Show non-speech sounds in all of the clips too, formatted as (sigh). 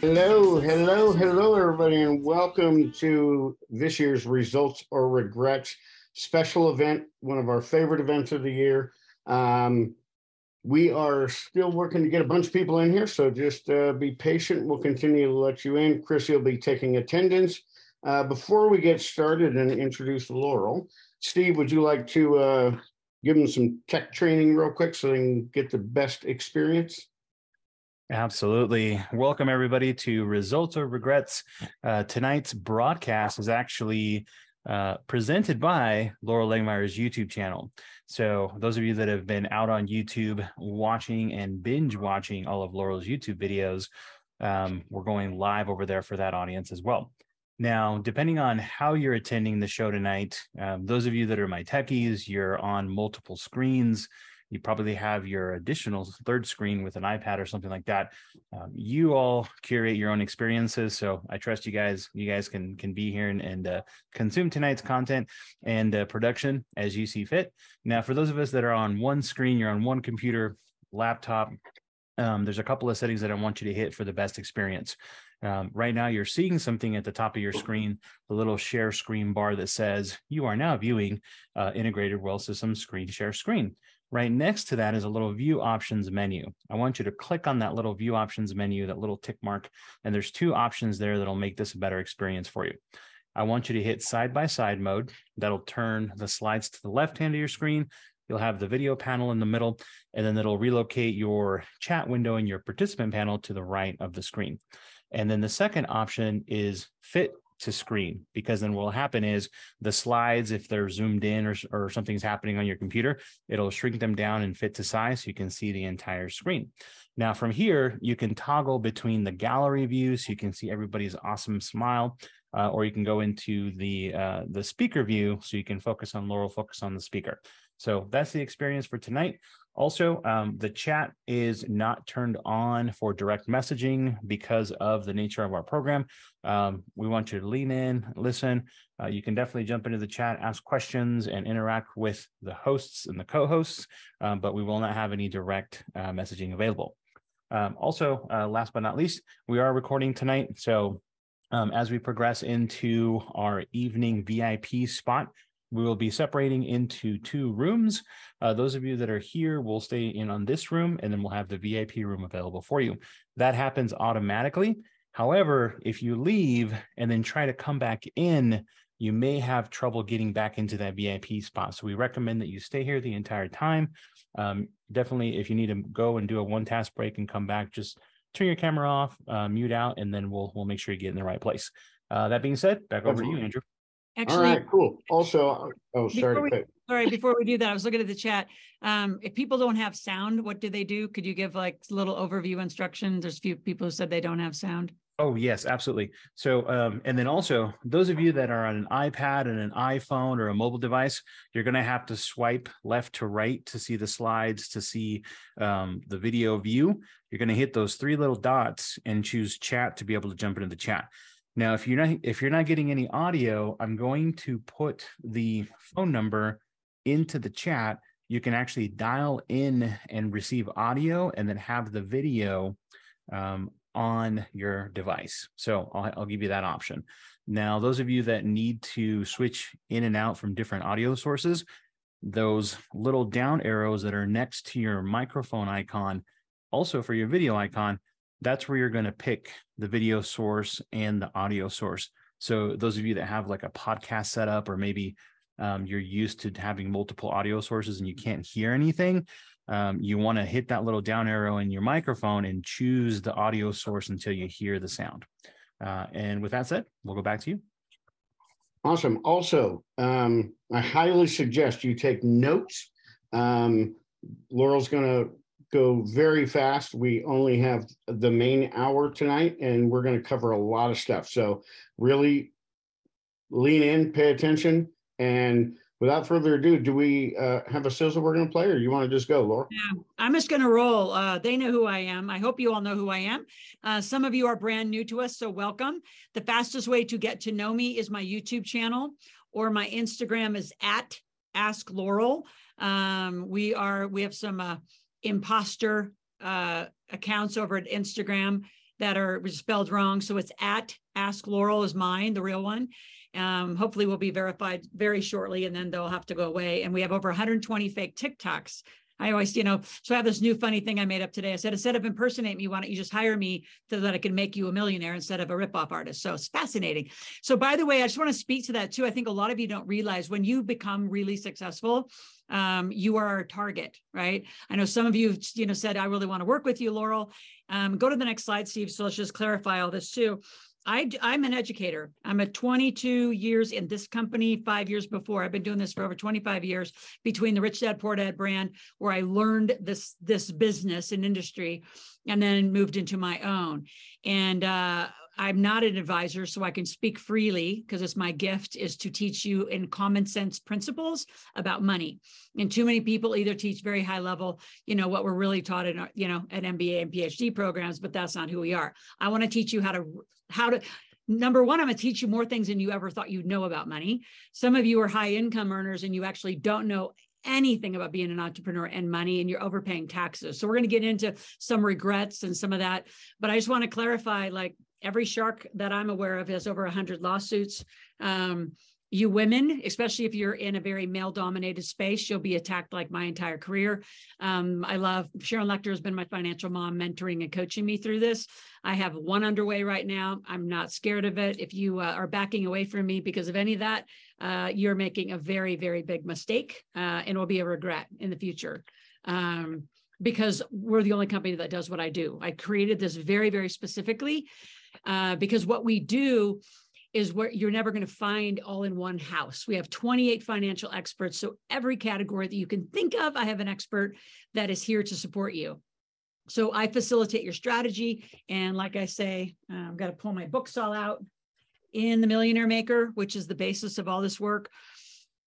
Hello, hello, hello, everybody, and welcome to this year's Results or Regrets special event, one of our favorite events of the year. Um, we are still working to get a bunch of people in here, so just uh, be patient. We'll continue to let you in. Chrissy will be taking attendance. Uh, before we get started and introduce Loral, Steve, would you like to uh, give them some tech training real quick so they can get the best experience? Absolutely. Welcome, everybody, to Results or Regrets. Uh, tonight's broadcast is actually uh, presented by Loral Langemeier's YouTube channel. So, those of you that have been out on YouTube watching and binge watching all of Loral's YouTube videos, um, we're going live over there for that audience as well. Now, depending on how you're attending the show tonight, um, those of you that are my techies, you're on multiple screens you probably have your additional third screen with an iPad or something like that. Um, you all curate your own experiences, so I trust you guys. You guys can can be here and, and uh, consume tonight's content and uh, production as you see fit. Now, for those of us that are on one screen, you're on one computer, laptop. Um, there's a couple of settings that I want you to hit for the best experience. Um, right now, you're seeing something at the top of your screen, the little share screen bar that says you are now viewing uh, Integrated Wealth System Screen Share Screen. Right next to that is a little view options menu. I want you to click on that little view options menu, that little tick mark, and there's two options there that'll make this a better experience for you. I want you to hit side by side mode. That'll turn the slides to the left hand of your screen. You'll have the video panel in the middle, and then it'll relocate your chat window and your participant panel to the right of the screen. And then the second option is fit to screen because then what will happen is the slides if they're zoomed in or, or something's happening on your computer it'll shrink them down and fit to size so you can see the entire screen. Now from here you can toggle between the gallery view so you can see everybody's awesome smile uh, or you can go into the uh, the speaker view so you can focus on loral focus on the speaker. So that's the experience for tonight also, um, the chat is not turned on for direct messaging because of the nature of our program. Um, we want you to lean in, listen. Uh, you can definitely jump into the chat, ask questions, and interact with the hosts and the co hosts, um, but we will not have any direct uh, messaging available. Um, also, uh, last but not least, we are recording tonight. So, um, as we progress into our evening VIP spot, we will be separating into two rooms. Uh, those of you that are here will stay in on this room, and then we'll have the VIP room available for you. That happens automatically. However, if you leave and then try to come back in, you may have trouble getting back into that VIP spot. So we recommend that you stay here the entire time. Um, definitely, if you need to go and do a one task break and come back, just turn your camera off, uh, mute out, and then we'll we'll make sure you get in the right place. Uh, that being said, back over to you, Andrew. Actually, All right, cool. Also, oh, sorry. We, sorry, before we do that, I was looking at the chat. Um, if people don't have sound, what do they do? Could you give like little overview instructions? There's a few people who said they don't have sound. Oh yes, absolutely. So, um, and then also those of you that are on an iPad and an iPhone or a mobile device, you're going to have to swipe left to right to see the slides, to see um, the video view. You're going to hit those three little dots and choose chat to be able to jump into the chat. Now, if you're not if you're not getting any audio, I'm going to put the phone number into the chat. You can actually dial in and receive audio, and then have the video um, on your device. So I'll, I'll give you that option. Now, those of you that need to switch in and out from different audio sources, those little down arrows that are next to your microphone icon, also for your video icon, that's where you're going to pick the video source and the audio source. So those of you that have like a podcast setup, or maybe um, you're used to having multiple audio sources and you can't hear anything, um, you want to hit that little down arrow in your microphone and choose the audio source until you hear the sound. Uh, and with that said, we'll go back to you. Awesome. Also, um, I highly suggest you take notes. Um, Loral's going to go very fast. We only have the main hour tonight, and we're going to cover a lot of stuff. So, really lean in, pay attention, and without further ado, do we uh, have a sizzle we're going to play, or you want to just go, Laura? Yeah, I'm just going to roll. Uh, they know who I am. I hope you all know who I am. Uh, some of you are brand new to us, so welcome. The fastest way to get to know me is my YouTube channel, or my Instagram is at Ask Loral. Um, we are we have some uh, imposter uh, accounts over at Instagram that are spelled wrong, so it's at Ask Loral is mine, the real one. Um, hopefully will be verified very shortly and then they'll have to go away. And we have over 120 fake TikToks. I always, you know, so I have this new funny thing I made up today. I said, instead of impersonate me, why don't you just hire me so that I can make you a millionaire instead of a ripoff artist? So it's fascinating. So by the way, I just want to speak to that too. I think a lot of you don't realize when you become really successful, um, you are our target, right? I know some of you, you know, said, I really want to work with you, Loral. Um, go to the next slide, Steve. So let's just clarify all this too. I, I'm an educator. I'm a 22 years in this company, five years before. I've been doing this for over 25 years between the Rich Dad Poor Dad brand, where I learned this this business and industry, and then moved into my own. And uh, I'm not an advisor, so I can speak freely because it's my gift is to teach you in common sense principles about money. And too many people either teach very high level, you know, what we're really taught in our, you know, at MBA and PhD programs, but that's not who we are. I want to teach you how to how to number one, I'm going to teach you more things than you ever thought you'd know about money. Some of you are high income earners and you actually don't know anything about being an entrepreneur and money and you're overpaying taxes. So we're going to get into some regrets and some of that, but I just want to clarify like every shark that I'm aware of has over 100 lawsuits. Um, you women, especially if you're in a very male dominated space, you'll be attacked like my entire career. Um, I love Sharon Lechter has been my financial mom, mentoring and coaching me through this. I have one underway right now. I'm not scared of it. If you uh, are backing away from me because of any of that, uh, you're making a very, very big mistake uh, and will be a regret in the future. Um, because we're the only company that does what I do. I created this very, very specifically uh, because what we do is where you're never going to find all in one house. We have 28 financial experts. So every category that you can think of, I have an expert that is here to support you. So I facilitate your strategy. And like I say, I've got to pull my books all out in the Millionaire Maker, which is the basis of all this work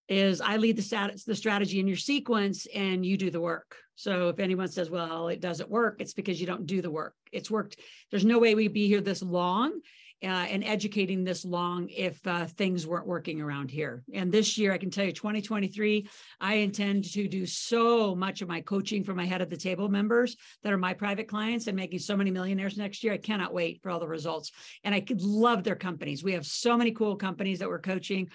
is I lead the status, the strategy in your sequence and you do the work. So if anyone says, well, it doesn't work, it's because you don't do the work. It's worked. There's no way we'd be here this long uh, and educating this long if uh, things weren't working around here. And this year, I can tell you, 2023, I intend to do so much of my coaching for my head of the table members that are my private clients and making so many millionaires next year. I cannot wait for all the results. And I could love their companies. We have so many cool companies that we're coaching.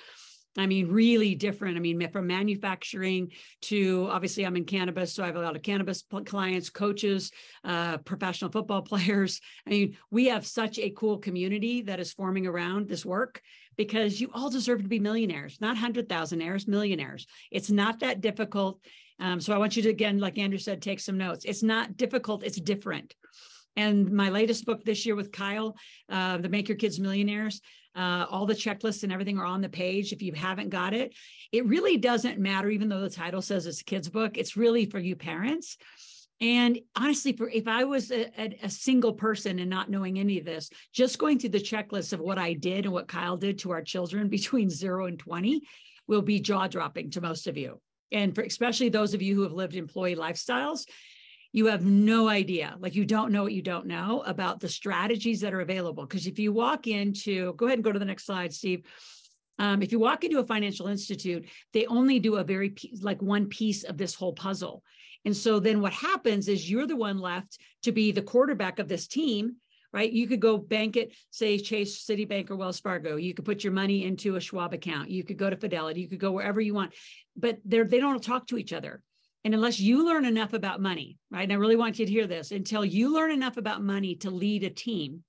I mean, really different. I mean, from manufacturing to obviously, I'm in cannabis, so I have a lot of cannabis clients, coaches, uh, professional football (laughs) players. I mean, we have such a cool community that is forming around this work because you all deserve to be millionaires, not hundred thousandaires, millionaires. It's not that difficult. Um, so I want you to again, like Andrew said, take some notes. It's not difficult. It's different. And my latest book this year with Kyle, uh, the Make Your Kids Millionaires, uh, all the checklists and everything are on the page. If you haven't got it, it really doesn't matter, even though the title says it's a kid's book. It's really for you parents. And honestly, for if I was a, a, single person and not knowing any of this, just going through the checklist of what I did and what Kyle did to our children (laughs) between zero and 20 will be jaw dropping to most of you. And for especially those of you who have lived employee lifestyles, you have no idea like you don't know what you don't know about the strategies that are available because if you walk into go ahead and go to the next slide steve um, if you walk into a financial institute they only do a very like one piece of this whole puzzle and so then what happens is you're the one left to be the quarterback of this team right? You could go bank it, say Chase, Citibank, or Wells Fargo. You could put your money into a Schwab account. You could go to Fidelity. You could go wherever you want, but they're they don't talk to each other. And unless you learn enough about money, right? And I really want you to hear this until you learn enough about money to lead a team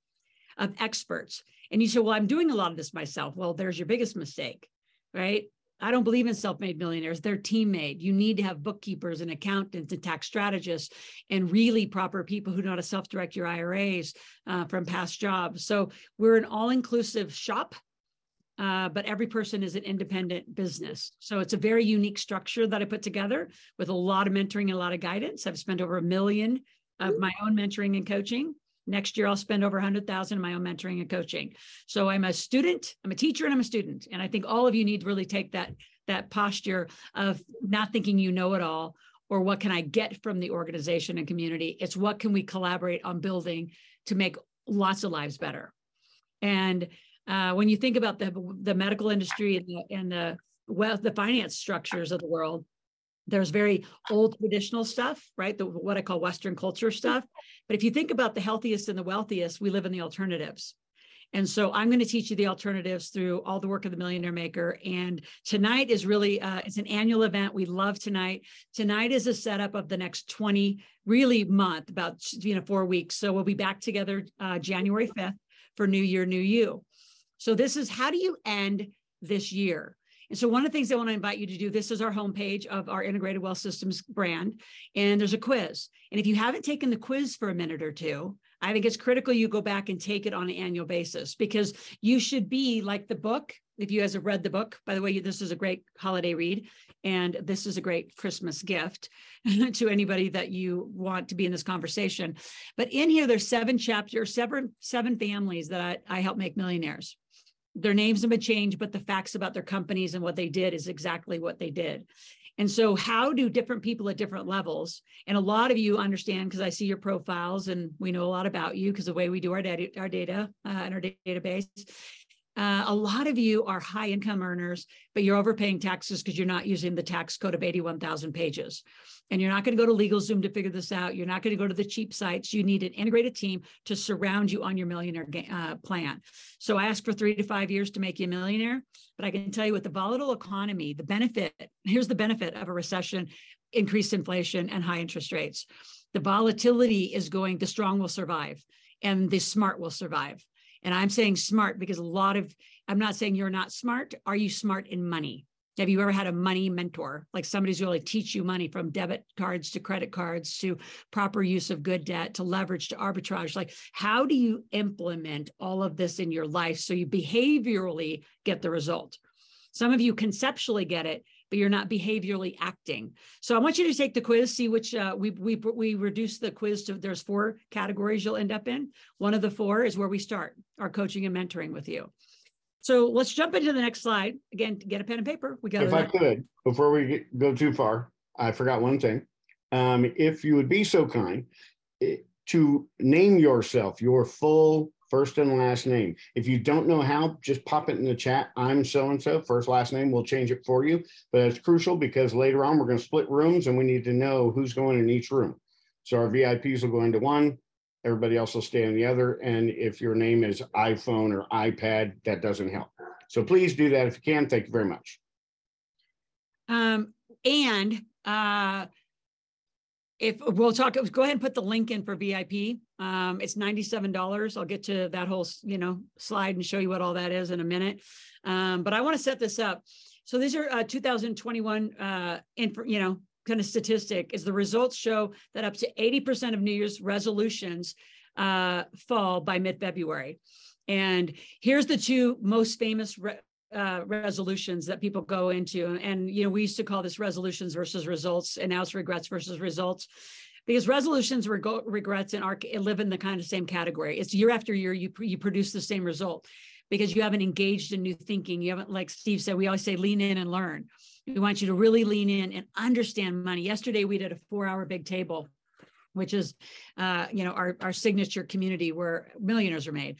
of experts. And you say, well, I'm doing a lot of this myself. Well, there's your biggest mistake, right? I don't believe in self-made millionaires. They're team-made. You need to have bookkeepers and accountants and tax strategists and really proper people who know how to self-direct your IRAs uh, from past jobs. So we're an all-inclusive shop uh, but every person is an independent business. So it's a very unique structure that I put together with a lot of mentoring and a lot of guidance. I've spent over a million of my own mentoring and coaching Next year, I'll spend over 100,000 in my own mentoring and coaching. So I'm a student, I'm a teacher, and I'm a student. And I think all of you need to really take that that posture of not thinking you know it all or what can I get from the organization and community. It's what can we collaborate on building to make lots of lives better. And uh, when you think about the the medical industry and the, and the wealth, the finance structures of the world, there's very old traditional stuff, right? The, what I call Western culture stuff. But if you think about the healthiest and the wealthiest, we live in the alternatives. And so I'm going to teach you the alternatives through all the work of the Millionaire Maker. And tonight is really uh, it's an annual event. We love tonight. Tonight is a setup of the next 20 really month, about you know four weeks. So we'll be back together uh, January 5th for New Year, New You. So this is how do you end this year? And so one of the things I want to invite you to do, this is our homepage of our integrated wealth systems brand. And there's a quiz. And if you haven't taken the quiz for a minute or two, I think it's critical you go back and take it on an annual basis because you should be like the book. If you guys have read the book, by the way, this is a great holiday read, and this is a great Christmas gift (laughs) to anybody that you want to be in this conversation. But in here, there's seven chapters, seven seven families that I, I help make millionaires their names have been changed, but the facts about their companies and what they did is exactly what they did. And so, how do different people at different levels, and a lot of you understand because I see your profiles and we know a lot about you because the way we do our data, our data uh, and our database. Uh, a lot of you are high income earners, but you're overpaying taxes because you're not using the tax code of 81,000 pages and you're not going to go to LegalZoom to figure this out. You're not going to go to the cheap sites. You need an integrated team to surround you on your millionaire uh, plan. So I asked for three to five years to make you a millionaire, but I can tell you with the volatile economy, the benefit here's the benefit of a recession, increased inflation, and high interest rates. The volatility is going, the strong will survive and the smart will survive. And I'm saying smart because a lot of, I'm not saying you're not smart. Are you smart in money? Have you ever had a money mentor, like somebody somebody's really teach you money from debit cards to credit cards to proper use of good debt to leverage to arbitrage? Like, how do you implement all of this in your life so you behaviorally get the result? Some of you conceptually get it, but you're not behaviorally acting. So I want you to take the quiz, see which uh, we we we reduce the quiz to there's four categories you'll end up in. One of the four is where we start our coaching and mentoring with you. So let's jump into the next slide. Again, get a pen and paper. We got. If I could, before we get, go too far, I forgot one thing. Um, if you would be so kind eh, to name yourself your full first and last name. If you don't know how, just pop it in the chat. I'm so and so. First last name. We'll change it for you. But it's crucial because later on we're going to split rooms and we need to know who's going in each room. So our VIPs will go into one, Everybody else will stay on the other. And if your name is iPhone or iPad, that doesn't help. So please do that if you can. Thank you very much. Um, and uh, if we'll talk, go ahead and put the link in for VIP. Um, it's $97. I'll get to that whole, you know, slide and show you what all that is in a minute. Um, but I want to set this up. So these are uh, 2021, uh, info, you know, kind of statistic is the results show that up to 80% of New Year's resolutions uh, fall by mid February. And here's the two most famous re- uh, resolutions that people go into. And, you know, we used to call this resolutions versus results, and now it's regrets versus results. Because resolutions, reg- regrets, and arc live in the kind of same category. It's year after year, you, you produce the same result because you haven't engaged in new thinking. You haven't, like Steve said, we always say lean in and learn. We want you to really lean in and understand money. Yesterday, we did a four hour big table which is uh, you know our, our signature community where millionaires are made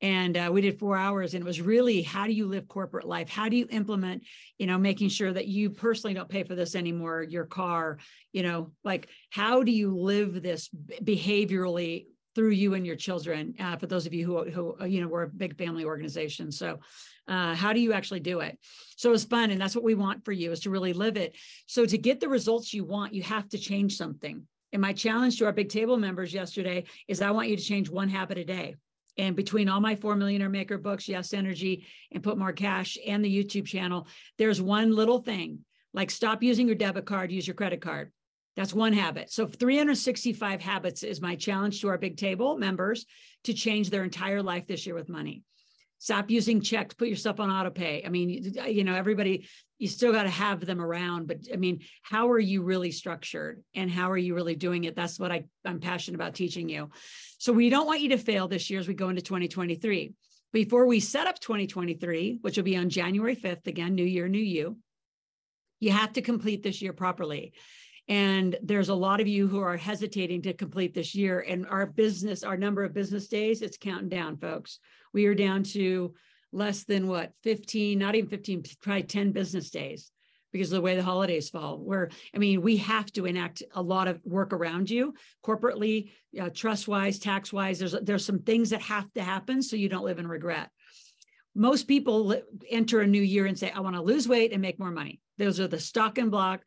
and uh, we did four hours and it was really how do you live corporate life how do you implement you know making sure that you personally don't pay for this anymore your car you know like how do you live this behaviorally through you and your children uh, for those of you who, who uh, you know we're a big family organization. So uh, how do you actually do it? So it's fun and that's what we want for you is to really live it. So to get the results you want you have to change something. And my challenge to our big table members yesterday is i want you to change one habit a day. And between all my four millionaire maker books yes energy and put more cash and the youtube channel there's one little thing like stop using your debit card use your credit card that's one habit. So 365 habits is my challenge to our big table members to change their entire life this year with money. Stop using checks, put yourself on auto pay. I mean, you know, everybody, you still got to have them around, but I mean, how are you really structured and how are you really doing it? That's what I, I'm passionate about teaching you. So we don't want you to fail this year as we go into 2023. Before we set up 2023, which will be on January 5th, again, new year, new you, you have to complete this year properly. And there's a lot of you who are hesitating to complete this year. And our business, our number of business days, it's counting down, folks. We are down to less than what, 15, not even 15, probably 10 business days because of the way the holidays fall. Where, I mean, we have to enact a lot of work around you corporately, uh, trust wise, tax wise. There's, there's some things that have to happen so you don't live in regret. Most people enter a new year and say, I want to lose weight and make more money. Those are the stock and block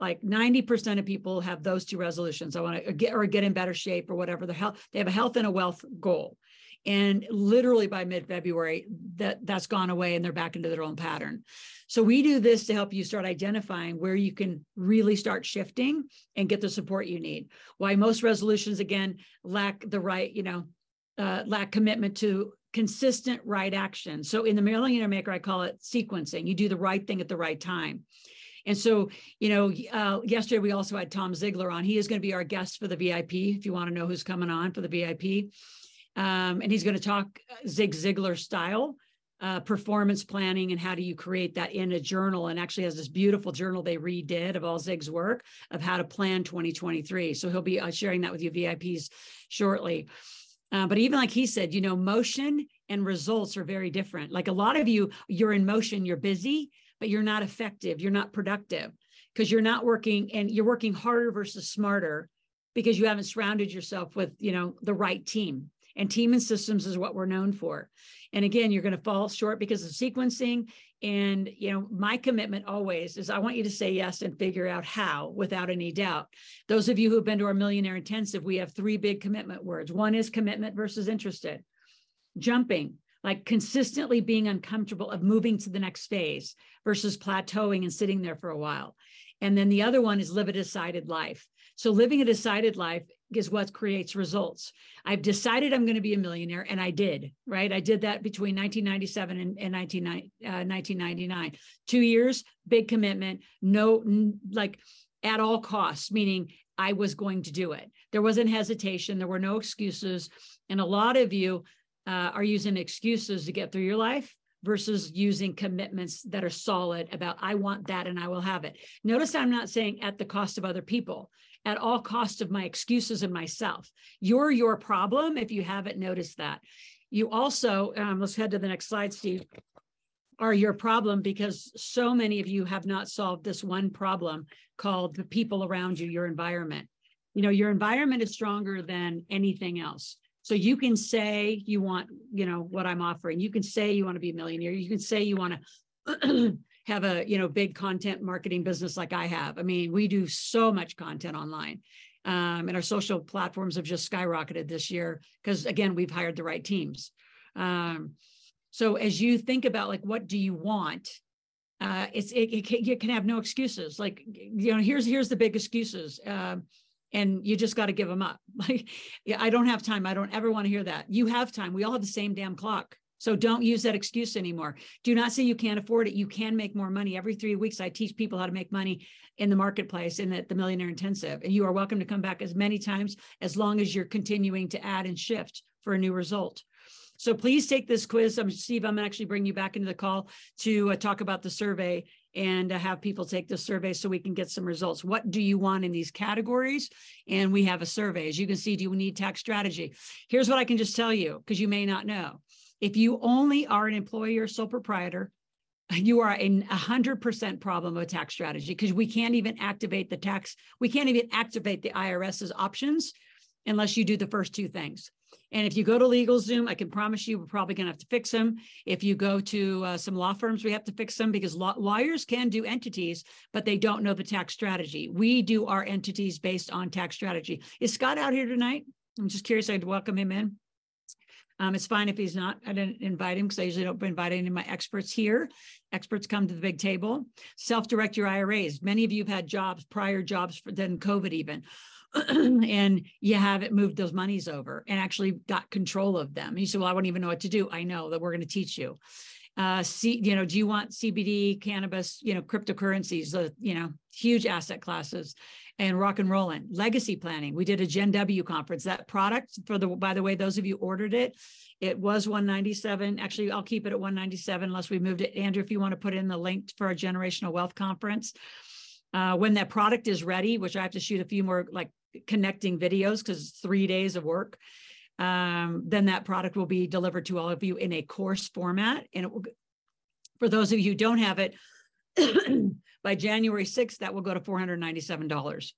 like 90% of people have those two resolutions. I want to get or get in better shape or whatever the health, they have a health and a wealth goal. And literally by mid-February, that that's gone away and they're back into their own pattern. So we do this to help you start identifying where you can really start shifting and get the support you need. Why most resolutions again lack the right, you know, uh, lack commitment to consistent right action. So in the Millionaire Maker, I call it sequencing. You do the right thing at the right time. And so, you know, uh, yesterday we also had Tom Ziglar on. He is going to be our guest for the VIP. If you want to know who's coming on for the VIP, um, and he's going to talk uh, Zig Ziglar style. Uh, performance planning and how do you create that in a journal and actually has this beautiful journal they redid of all Zig's work of how to plan 2023. So he'll be uh, sharing that with you VIPs shortly. Uh, but even like he said, you know, motion and results are very different. Like a lot of you, you're in motion, you're busy, but you're not effective, you're not productive because you're not working and you're working harder versus smarter because you haven't surrounded yourself with, you know, the right team. And team and systems is what we're known for. And again, you're going to fall short because of sequencing. And, you know, my commitment always is I want you to say yes and figure out how without any doubt. Those of you who've been to our Millionaire Intensive, we have three big commitment words. One is commitment versus interested. Jumping, like consistently being uncomfortable of moving to the next phase versus plateauing and sitting there for a while. And then the other one is live a decided life. So living a decided life is what creates results. I've decided I'm going to be a millionaire, and I did, right? I did that between 1997 and, and 19, uh, 1999. Two years, big commitment, no, like at all costs, meaning I was going to do it. There wasn't hesitation, there were no excuses. And a lot of you uh, are using excuses to get through your life versus using commitments that are solid about i want that and i will have it. Notice i'm not saying at the cost of other people at all cost of my excuses and myself. You're your problem if you haven't noticed that. You also um, let's head to the next slide steve are your problem because so many of you have not solved this one problem called the people around you your environment. You know your environment is stronger than anything else so you can say you want, you know, what I'm offering. You can say you want to be a millionaire. You can say you want to (clears throat) have a, you know, big content marketing business like I have. I mean, we do so much content online. Um, and our social platforms have just skyrocketed this year because again, we've hired the right teams. Um, so as you think about like what do you want, uh, it's it, it, can, you can have no excuses. Like you know, here's here's the big excuses. Uh, and you just got to give them up. (laughs) Like, yeah, I don't have time. I don't ever want to hear that. You have time. We all have the same damn clock. So don't use that excuse anymore. Do not say you can't afford it. You can make more money. Every three weeks, I teach people how to make money in the marketplace in the, the Millionaire Intensive. And you are welcome to come back as many times as long as you're continuing to add and shift for a new result. So please take this quiz. I'm Steve. I'm actually bring you back into the call to uh, talk about the survey and uh, have people take the survey so we can get some results. What do you want in these categories? And we have a survey. As you can see, do you need tax strategy? Here's what I can just tell you because you may not know. If you only are an employer, sole proprietor, you are a hundred percent problem of tax strategy because we can't even activate the tax, we can't even activate the IRS's options unless you do the first two things. And if you go to LegalZoom, I can promise you we're probably going to have to fix them. If you go to uh, some law firms, we have to fix them because law- lawyers can do entities, but they don't know the tax strategy. We do our entities based on tax strategy. Is Scott out here tonight? I'm just curious. I'd welcome him in. Um, it's fine if he's not. I didn't invite him because I usually don't invite any of my experts here. Experts come to the big table. Self-direct your IRAs. Many of you have had jobs, prior jobs for, than COVID even. (clears throat) and you haven't moved those monies over and actually got control of them. You say, well, I wouldn't even know what to do. I know that we're going to teach you. Uh, see, you know, do you want CBD, cannabis, you know, cryptocurrencies, the, you know, huge asset classes and rock and rolling legacy planning. We did a Gen W conference. That product for the, by the way, those of you ordered it, it was 197. Actually, I'll keep it at 197 unless we moved it. Andrew, if you want to put in the link for our generational wealth conference, uh, when that product is ready, which I have to shoot a few more like connecting videos because three days of work, um, then that product will be delivered to all of you in a course format. And it will, for those of you who don't have it, (clears throat) by January 6th, that will go to $497.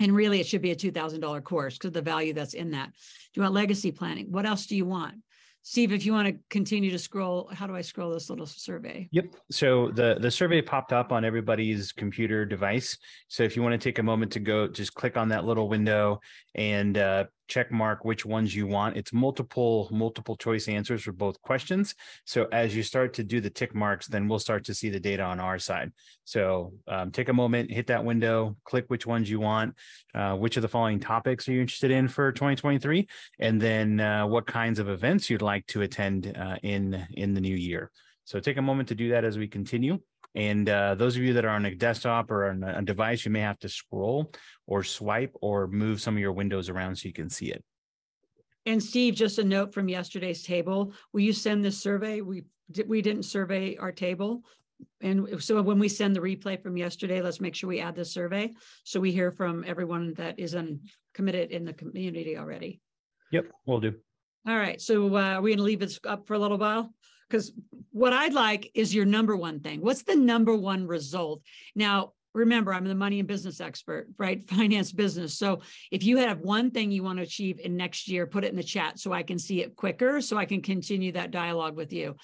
And really, it should be a $2,000 course because the value that's in that. Do you want legacy planning? What else do you want? Steve, if you want to continue to scroll, how do I scroll this little survey? Yep. So the the survey popped up on everybody's computer device. So if you want to take a moment to go, just click on that little window and uh, check mark which ones you want. It's multiple multiple choice answers for both questions. So as you start to do the tick marks, then we'll start to see the data on our side. So um, take a moment, hit that window, click which ones you want, uh, which of the following topics are you interested in for 2023, and then uh, what kinds of events you'd like to attend uh, in in the new year. So take a moment to do that as we continue. And uh, those of you that are on a desktop or on a device, you may have to scroll or swipe or move some of your windows around so you can see it. And Steve, just a note from yesterday's table. Will you send this survey? We we didn't survey our table. And so when we send the replay from yesterday, let's make sure we add the survey so we hear from everyone that is un, committed in the community already. Yep, we'll do. All right. So uh, we're going to leave it up for a little while because what I'd like is your number one thing. What's the number one result? Now, remember, I'm the money and business expert, right? (laughs) Finance business. So if you have one thing you want to achieve in next year, put it in the chat so I can see it quicker, so I can continue that dialogue with you.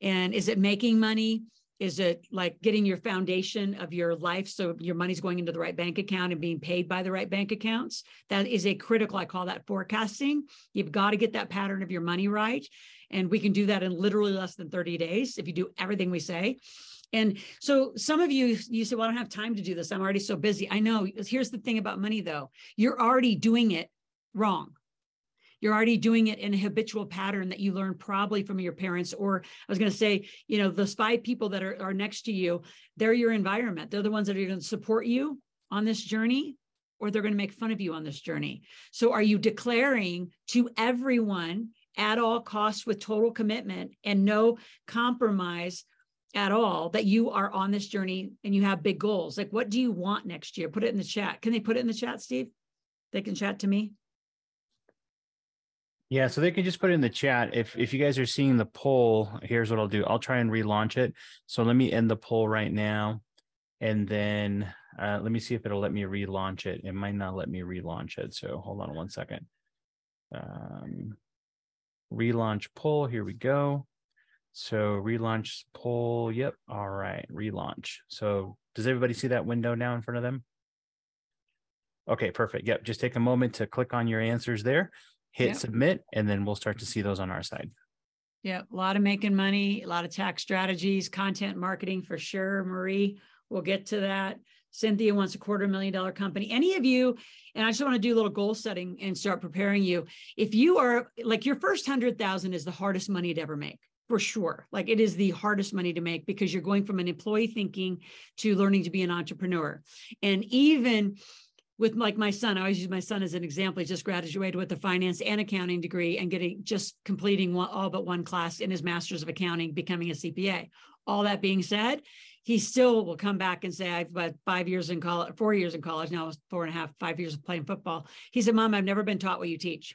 And is it making money? Is it like getting your foundation of your life so your money's going into the right bank account and being paid by the right bank accounts? That is a critical, I call that forecasting. You've got to get that pattern of your money right. And we can do that in literally less than 30 days if you do everything we say. And so some of you, you say, well, I don't have time to do this. I'm already so busy. I know. Here's the thing about money, though you're already doing it wrong. You're already doing it in a habitual pattern that you learned probably from your parents. Or I was going to say, you know, those five people that are, are next to you, they're your environment. They're the ones that are going to support you on this journey or they're going to make fun of you on this journey. So are you declaring to everyone at all costs with total commitment and no compromise at all that you are on this journey and you have big goals. Like, what do you want next year? Put it in the chat. Can they put it in the chat, Steve? They can chat to me. Yeah, so they can just put it in the chat. If if you guys are seeing the poll, here's what I'll do. I'll try and relaunch it. So let me end the poll right now, and then uh, let me see if it'll let me relaunch it. It might not let me relaunch it. So hold on one second. Um, relaunch poll. Here we go. So relaunch poll. Yep. All right. Relaunch. So does everybody see that window now in front of them? Okay, perfect. Yep. Just take a moment to click on your answers there, hit yep. submit, and then we'll start to see those on our side. Yeah, a lot of making money, a lot of tax strategies, content marketing for sure. Marie, we'll get to that. Cynthia wants a quarter million dollar company. Any of you, and I just want to do a little goal setting and start preparing you. If you are like your first hundred thousand is the hardest money to ever make for sure. Like it is the hardest money to make because you're going from an employee thinking to learning to be an entrepreneur. And even with like my son, I always use my son as an example. He just graduated with a finance and accounting degree and getting just completing one, all but one class in his master's of accounting, becoming a CPA. All that being said, he still will come back and say, I've got five years in college, four years in college, now four and a half, five years of playing football. He said, Mom, I've never been taught what you teach.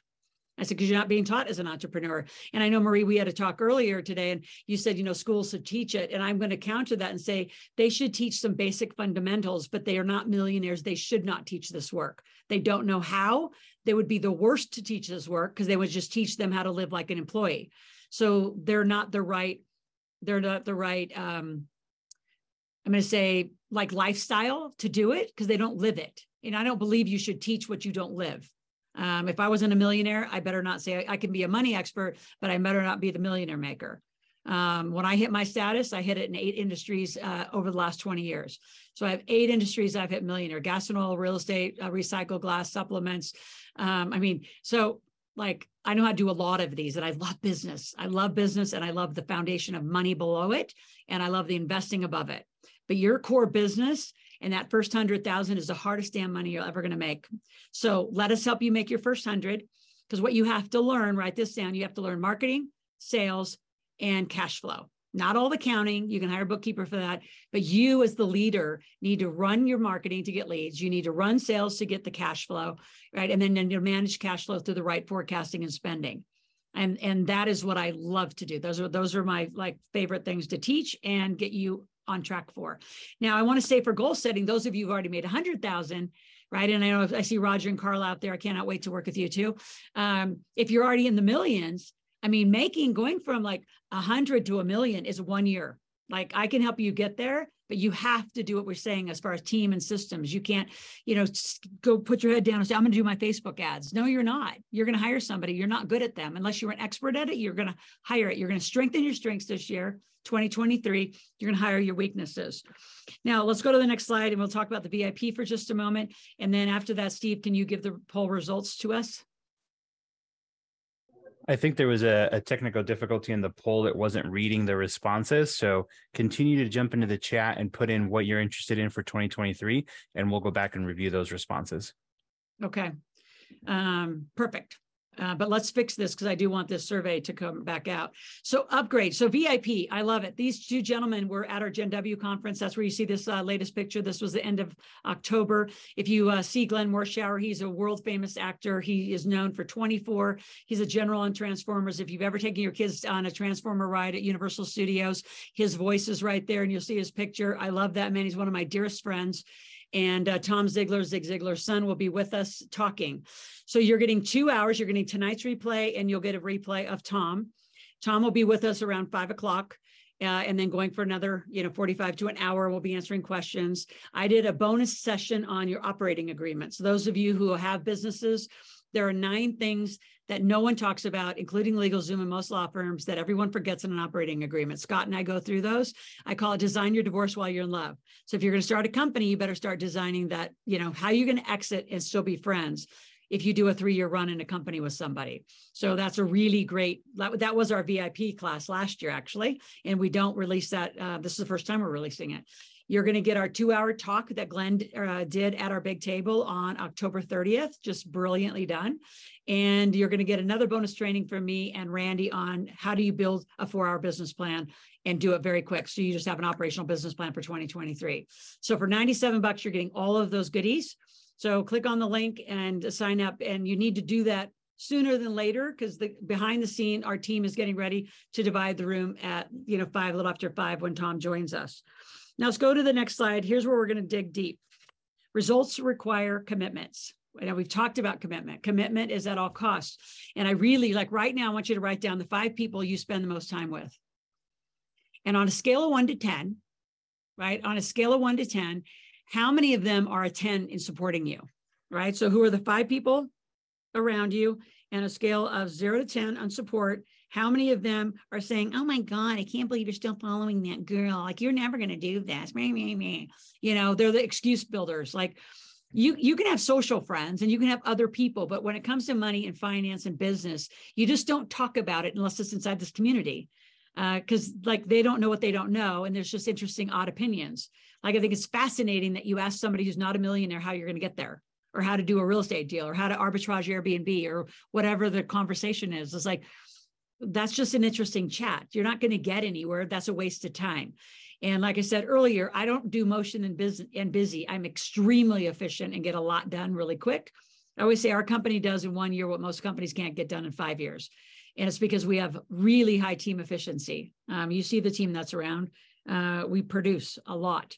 I said, because you're not being taught as an entrepreneur. And I know, Marie, we had a talk earlier today, and you said, you know, schools should teach it. And I'm going to counter that and say they should teach some basic fundamentals, but they are not millionaires. They should not teach this work. They don't know how. They would be the worst to teach this work because they would just teach them how to live like an employee. So they're not the right, they're not the right, um, I'm going to say like lifestyle to do it because they don't live it. And I don't believe you should teach what you don't live. Um, if I wasn't a millionaire, I better not say I, I, can be a money expert, but I better not be the millionaire maker. Um, when I hit my status, I hit it in eight industries uh, over the last 20 years. So I have eight industries I've hit millionaire: gas and oil, real estate, uh, recycled glass, supplements. Um, I mean, so like I know how to do a lot of these, and I love business. I love business, and I love the foundation of money below it, and I love the investing above it. But your core business and that first hundred thousand is the hardest damn money you're ever going to make. So let us help you make your first hundred. Because what you have to learn, write this down. You have to learn marketing, sales, and cash flow. Not all the counting, you can hire a bookkeeper for that, but you as the leader need to run your marketing to get leads. You need to run sales to get the cash flow, right? And then, then you manage cash flow through the right forecasting and spending. And and that is what I love to do. Those are those are my like favorite things to teach and get you on track for. Now, I want to say for goal setting, those of you who've already made a hundred thousand, right? And I know I see Roger and Carl out there. I cannot wait to work with you too. Um, if you're already in the millions, I mean, making going from like a hundred to a million is one year. Like I can help you get there, but you have to do what we're saying as far as team and systems. You can't, you know, go put your head down and say, I'm going to do my Facebook ads. No, you're not. You're going to hire somebody. You're not good at them. Unless you're an expert at it, you're going to hire it. You're going to strengthen your strengths this year, 2023. You're going to hire your weaknesses. Now, let's go to the next slide and we'll talk about the VIP for just a moment. And then after that, Steve, can you give the poll results to us? I think there was a, a, technical difficulty in the poll. that wasn't reading the responses. So continue to jump into the chat and put in what you're interested in for 2023, and we'll go back and review those responses. Okay. Um, perfect. Uh, but let's fix this because I do want this survey to come back out. So upgrade. So VIP, I love it. These two gentlemen were at our Gen W conference. That's where you see this uh, latest picture. This was the end of October. If you uh, see Glenn Morshower, he's a world famous actor. He is known for 24. He's a general on Transformers. If you've ever taken your kids on a Transformer ride at Universal Studios, his voice is right there and you'll see his picture. I love that man. He's one of my dearest friends and uh, Tom Ziglar, Zig Ziglar's son, will be with us talking. So you're getting two hours. You're getting tonight's replay, and you'll get a replay of Tom. Tom will be with us around five o'clock. Uh, and then going for another, you know, 45 to an hour, we'll be answering questions. I did a bonus session on your operating agreement. So those of you who have businesses, there are nine things that no one talks about, including LegalZoom and most law firms, that everyone forgets in an operating agreement. Scott and I go through those. I call it design your divorce while you're in love. So if you're going to start a company, you better start designing that, you know, how you're going to exit and still be friends if you do a three year run in a company with somebody. So that's a really great, that was our VIP class last year, actually. And we don't release that. Uh, this is the first time we're releasing it. You're going to get our two hour talk that Glenn uh, did at our big table on October 30th, just brilliantly done. And you're going to get another bonus training from me and Randy on how do you build a four hour business plan and do it very quick. So you just have an operational business plan for 2023. So for 97 bucks, you're getting all of those goodies. So click on the link and sign up. And you need to do that sooner than later because the behind the scene our team is getting ready to divide the room at you know five a little after five when tom joins us now let's go to the next slide. Here's where we're going to dig deep. Results require commitments. Now we've talked about commitment. Commitment is at all costs. And I really like right now, I want you to write down the five people you spend the most time with. And on a scale of one to 10, right? On a scale of one to 10, how many of them are a 10 in supporting you, right? So who are the five people around you and a scale of zero to 10 on support? How many of them are saying, "Oh my God, I can't believe you're still following that girl. Like you're never going to do this." Me, me, me. You know, they're the excuse builders. Like you you can have social friends and you can have other people, but when it comes to money and finance and business, you just don't talk about it unless it's inside this community because uh, like they don't know what they don't know and there's just interesting odd opinions like i think it's fascinating that you ask somebody who's not a millionaire how you're going to get there or how to do a real estate deal or how to arbitrage airbnb or whatever the conversation is it's like that's just an interesting chat. You're not going to get anywhere. That's a waste of time. And like I said earlier, I don't do motion and busy and busy. I'm extremely efficient and get a lot done really quick. I always say our company does in one year what most companies can't get done in five years. And it's because we have really high team efficiency. Um, you see the team that's around. Uh, we produce a lot.